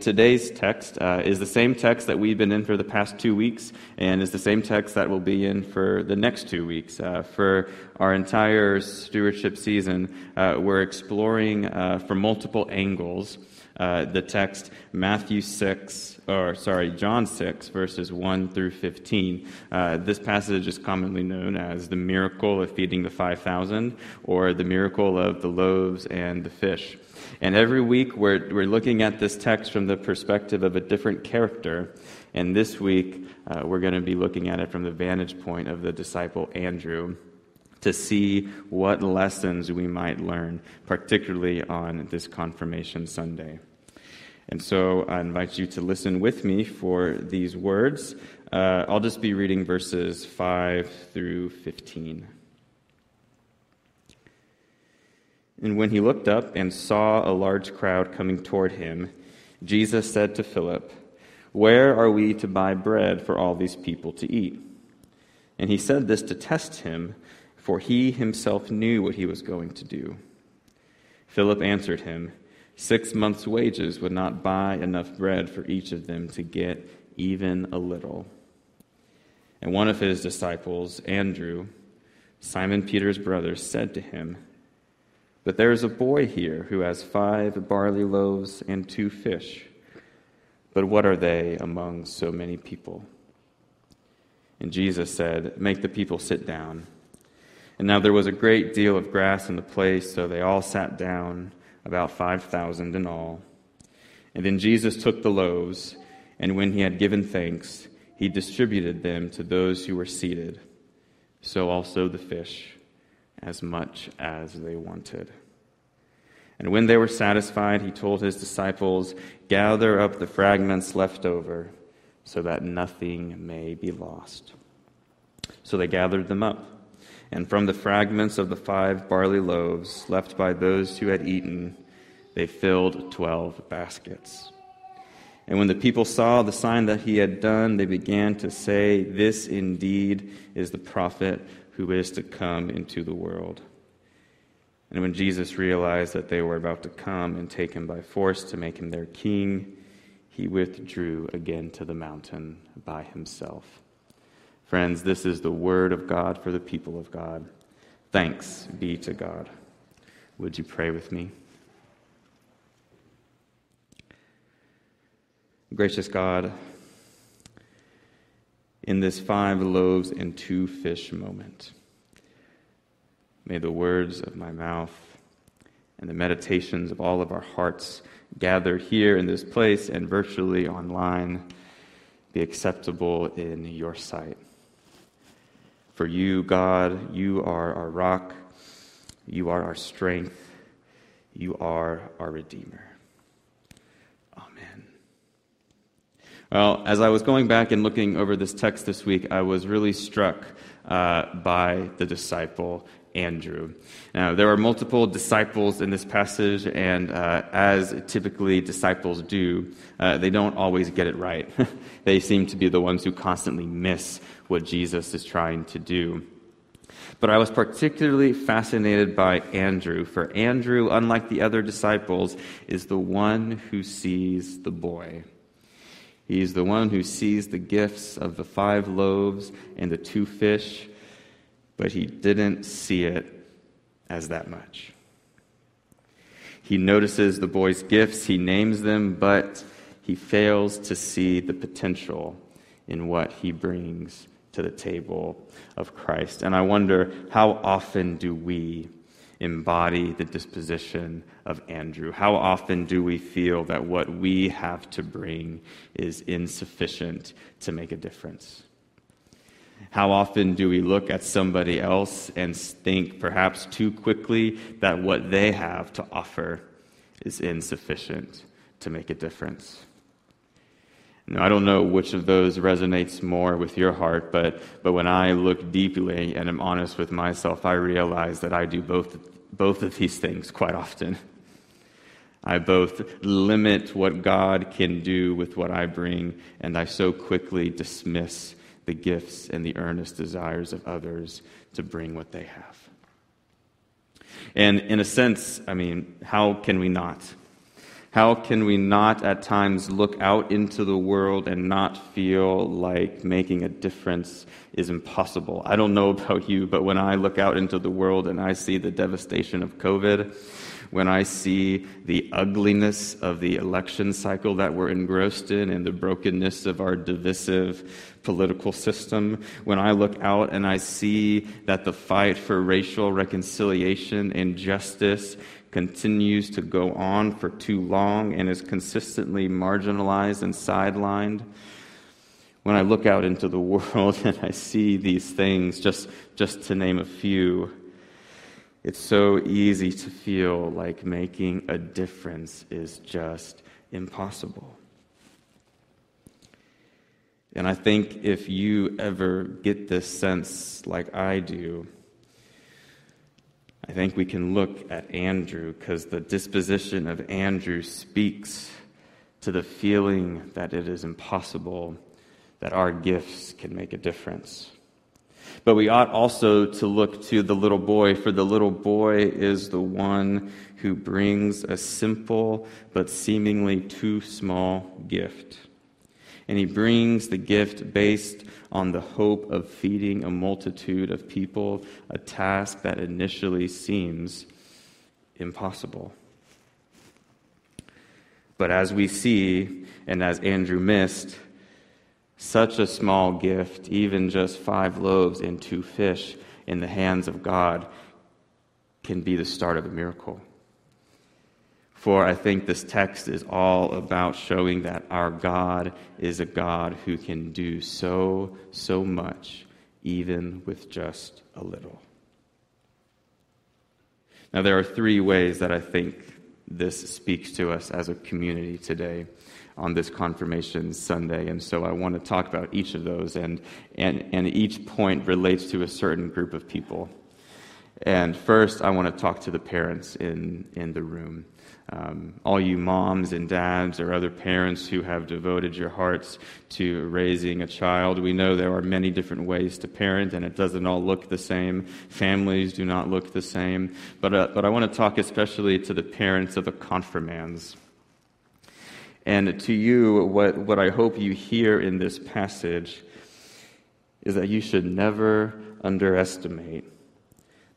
Today's text uh, is the same text that we've been in for the past two weeks, and is the same text that we'll be in for the next two weeks. Uh, for our entire stewardship season, uh, we're exploring uh, from multiple angles uh, the text Matthew 6, or sorry, John 6, verses 1 through 15. Uh, this passage is commonly known as the miracle of feeding the 5,000, or the miracle of the loaves and the fish. And every week we're, we're looking at this text from the perspective of a different character. And this week uh, we're going to be looking at it from the vantage point of the disciple Andrew to see what lessons we might learn, particularly on this Confirmation Sunday. And so I invite you to listen with me for these words. Uh, I'll just be reading verses 5 through 15. And when he looked up and saw a large crowd coming toward him, Jesus said to Philip, Where are we to buy bread for all these people to eat? And he said this to test him, for he himself knew what he was going to do. Philip answered him, Six months' wages would not buy enough bread for each of them to get even a little. And one of his disciples, Andrew, Simon Peter's brother, said to him, but there is a boy here who has five barley loaves and two fish. But what are they among so many people? And Jesus said, Make the people sit down. And now there was a great deal of grass in the place, so they all sat down, about 5,000 in all. And then Jesus took the loaves, and when he had given thanks, he distributed them to those who were seated. So also the fish as much as they wanted. And when they were satisfied, he told his disciples, Gather up the fragments left over, so that nothing may be lost. So they gathered them up. And from the fragments of the five barley loaves left by those who had eaten, they filled twelve baskets. And when the people saw the sign that he had done, they began to say, This indeed is the prophet who is to come into the world. And when Jesus realized that they were about to come and take him by force to make him their king, he withdrew again to the mountain by himself. Friends, this is the word of God for the people of God. Thanks be to God. Would you pray with me? Gracious God, in this five loaves and two fish moment. May the words of my mouth and the meditations of all of our hearts gathered here in this place and virtually online be acceptable in your sight. For you, God, you are our rock, you are our strength, you are our Redeemer. Amen. Well, as I was going back and looking over this text this week, I was really struck uh, by the disciple Andrew. Now, there are multiple disciples in this passage, and uh, as typically disciples do, uh, they don't always get it right. they seem to be the ones who constantly miss what Jesus is trying to do. But I was particularly fascinated by Andrew, for Andrew, unlike the other disciples, is the one who sees the boy. He's the one who sees the gifts of the five loaves and the two fish, but he didn't see it as that much. He notices the boy's gifts, he names them, but he fails to see the potential in what he brings to the table of Christ. And I wonder how often do we embody the disposition of Andrew? How often do we feel that what we have to bring is insufficient to make a difference? How often do we look at somebody else and think perhaps too quickly that what they have to offer is insufficient to make a difference? Now, I don't know which of those resonates more with your heart, but, but when I look deeply and am honest with myself, I realize that I do both, both of these things quite often. I both limit what God can do with what I bring, and I so quickly dismiss the gifts and the earnest desires of others to bring what they have. And in a sense, I mean, how can we not? How can we not at times look out into the world and not feel like making a difference is impossible? I don't know about you, but when I look out into the world and I see the devastation of COVID, when I see the ugliness of the election cycle that we're engrossed in and the brokenness of our divisive political system, when I look out and I see that the fight for racial reconciliation and justice continues to go on for too long and is consistently marginalized and sidelined, when I look out into the world and I see these things, just, just to name a few, it's so easy to feel like making a difference is just impossible. And I think if you ever get this sense like I do, I think we can look at Andrew because the disposition of Andrew speaks to the feeling that it is impossible that our gifts can make a difference. But we ought also to look to the little boy, for the little boy is the one who brings a simple but seemingly too small gift. And he brings the gift based on the hope of feeding a multitude of people, a task that initially seems impossible. But as we see, and as Andrew missed, such a small gift, even just five loaves and two fish in the hands of God, can be the start of a miracle. For I think this text is all about showing that our God is a God who can do so, so much, even with just a little. Now, there are three ways that I think this speaks to us as a community today on this confirmation Sunday. And so I want to talk about each of those, and, and, and each point relates to a certain group of people. And first, I want to talk to the parents in, in the room. Um, all you moms and dads or other parents who have devoted your hearts to raising a child, we know there are many different ways to parent, and it doesn't all look the same. Families do not look the same. But, uh, but I want to talk especially to the parents of the confirmands. And to you, what, what I hope you hear in this passage is that you should never underestimate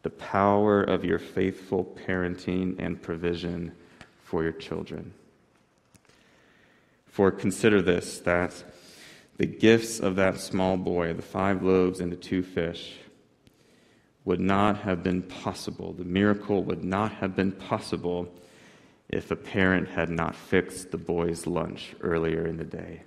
the power of your faithful parenting and provision for your children. For consider this that the gifts of that small boy, the five loaves and the two fish, would not have been possible. The miracle would not have been possible if a parent had not fixed the boy's lunch earlier in the day.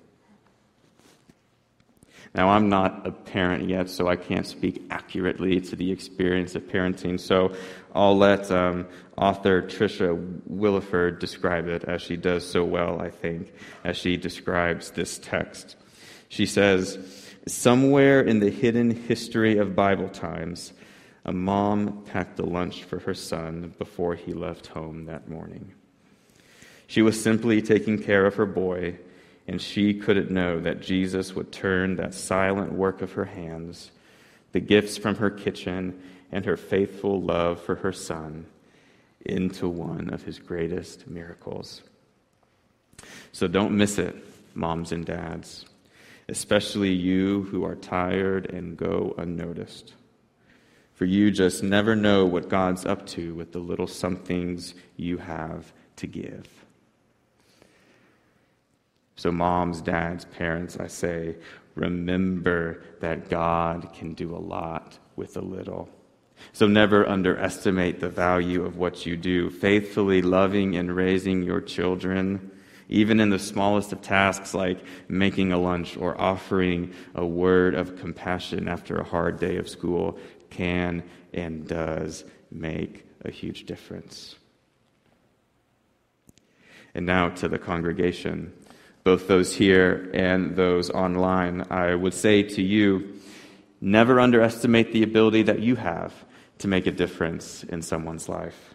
Now, I'm not a parent yet, so I can't speak accurately to the experience of parenting. So I'll let um, author Tricia Williford describe it as she does so well, I think, as she describes this text. She says, Somewhere in the hidden history of Bible times, a mom packed a lunch for her son before he left home that morning. She was simply taking care of her boy, and she couldn't know that Jesus would turn that silent work of her hands, the gifts from her kitchen, and her faithful love for her son into one of his greatest miracles. So don't miss it, moms and dads, especially you who are tired and go unnoticed. For you just never know what God's up to with the little somethings you have to give. So, moms, dads, parents, I say, remember that God can do a lot with a little. So, never underestimate the value of what you do, faithfully loving and raising your children, even in the smallest of tasks like making a lunch or offering a word of compassion after a hard day of school, can and does make a huge difference. And now to the congregation both those here and those online, I would say to you never underestimate the ability that you have to make a difference in someone's life.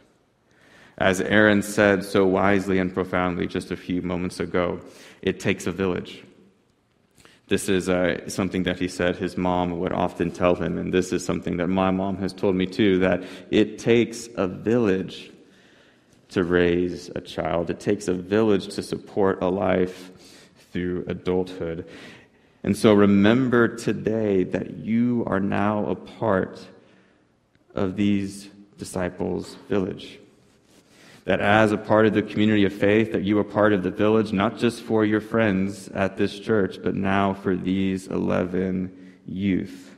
As Aaron said so wisely and profoundly just a few moments ago, it takes a village. This is uh, something that he said his mom would often tell him, and this is something that my mom has told me too that it takes a village to raise a child. It takes a village to support a life through adulthood. And so remember today that you are now a part of these disciples' village. That as a part of the community of faith, that you are part of the village, not just for your friends at this church, but now for these 11 youth.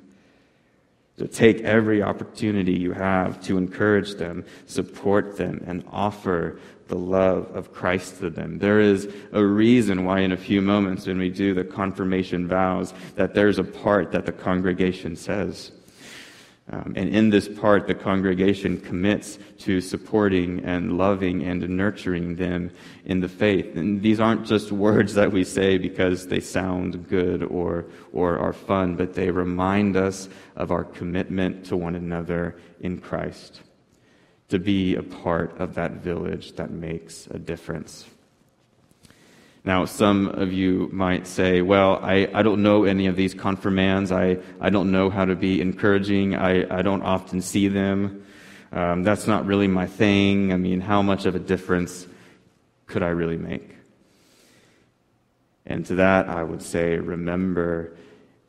So take every opportunity you have to encourage them, support them, and offer the love of Christ to them. There is a reason why, in a few moments, when we do the confirmation vows, that there's a part that the congregation says. Um, and in this part, the congregation commits to supporting and loving and nurturing them in the faith. And these aren't just words that we say because they sound good or, or are fun, but they remind us of our commitment to one another in Christ, to be a part of that village that makes a difference. Now, some of you might say, well, I, I don't know any of these confirmands. I, I don't know how to be encouraging. I, I don't often see them. Um, that's not really my thing. I mean, how much of a difference could I really make? And to that, I would say, remember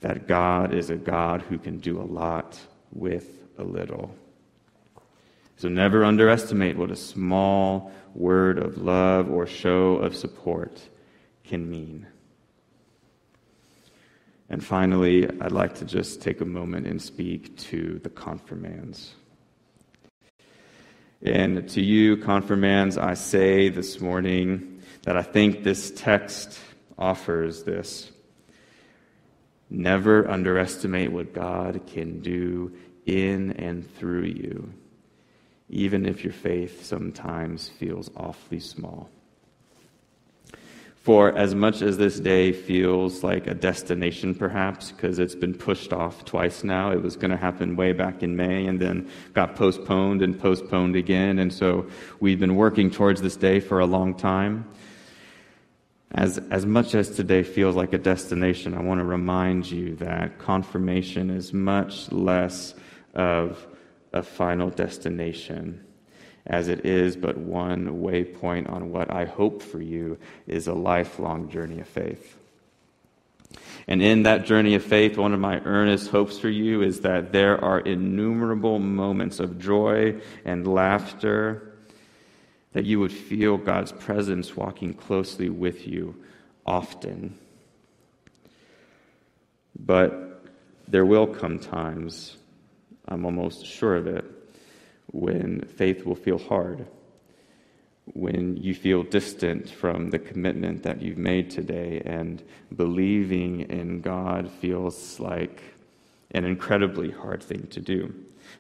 that God is a God who can do a lot with a little. So never underestimate what a small word of love or show of support can mean. And finally, I'd like to just take a moment and speak to the confirmands. And to you, confirmands, I say this morning that I think this text offers this. Never underestimate what God can do in and through you, even if your faith sometimes feels awfully small. For as much as this day feels like a destination, perhaps, because it's been pushed off twice now, it was going to happen way back in May and then got postponed and postponed again. And so we've been working towards this day for a long time. As, as much as today feels like a destination, I want to remind you that confirmation is much less of a final destination as it is but one waypoint on what I hope for you is a lifelong journey of faith. And in that journey of faith, one of my earnest hopes for you is that there are innumerable moments of joy and laughter, that you would feel God's presence walking closely with you often. But there will come times, I'm almost sure of it, when faith will feel hard, when you feel distant from the commitment that you've made today, and believing in God feels like an incredibly hard thing to do.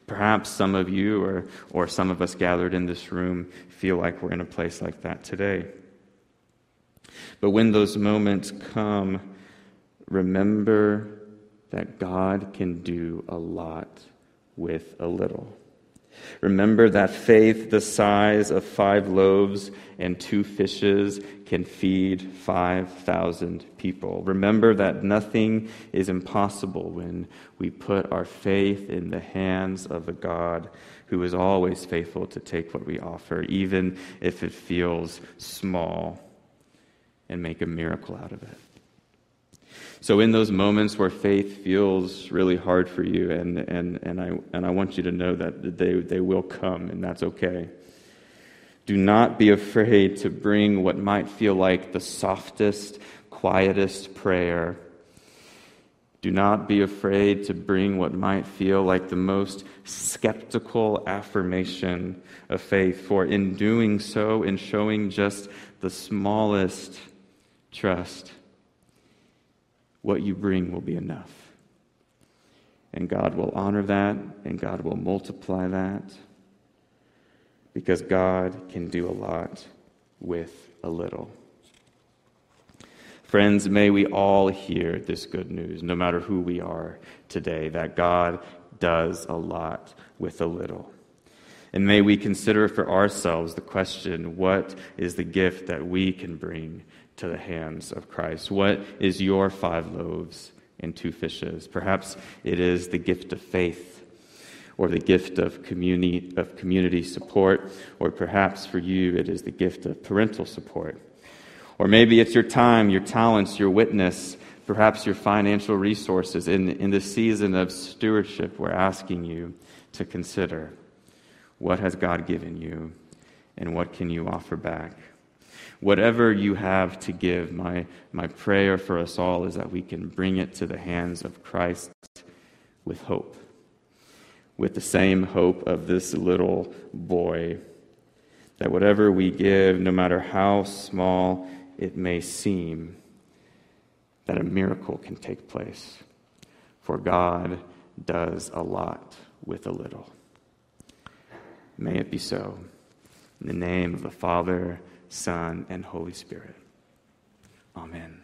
Perhaps some of you or, or some of us gathered in this room feel like we're in a place like that today. But when those moments come, remember that God can do a lot with a little. Remember that faith the size of five loaves and two fishes can feed 5,000 people. Remember that nothing is impossible when we put our faith in the hands of a God who is always faithful to take what we offer, even if it feels small, and make a miracle out of it. So, in those moments where faith feels really hard for you, and, and, and, I, and I want you to know that they, they will come, and that's okay. Do not be afraid to bring what might feel like the softest, quietest prayer. Do not be afraid to bring what might feel like the most skeptical affirmation of faith, for in doing so, in showing just the smallest trust, what you bring will be enough. And God will honor that, and God will multiply that, because God can do a lot with a little. Friends, may we all hear this good news, no matter who we are today, that God does a lot with a little. And may we consider for ourselves the question what is the gift that we can bring to the hands of Christ? What is your five loaves and two fishes? Perhaps it is the gift of faith or the gift of community, of community support, or perhaps for you it is the gift of parental support. Or maybe it's your time, your talents, your witness, perhaps your financial resources. In, in this season of stewardship, we're asking you to consider what has God given you and what can you offer back. Whatever you have to give, my, my prayer for us all is that we can bring it to the hands of Christ with hope, with the same hope of this little boy. That whatever we give, no matter how small it may seem, that a miracle can take place. For God does a lot with a little. May it be so. In the name of the Father, Son, and Holy Spirit. Amen.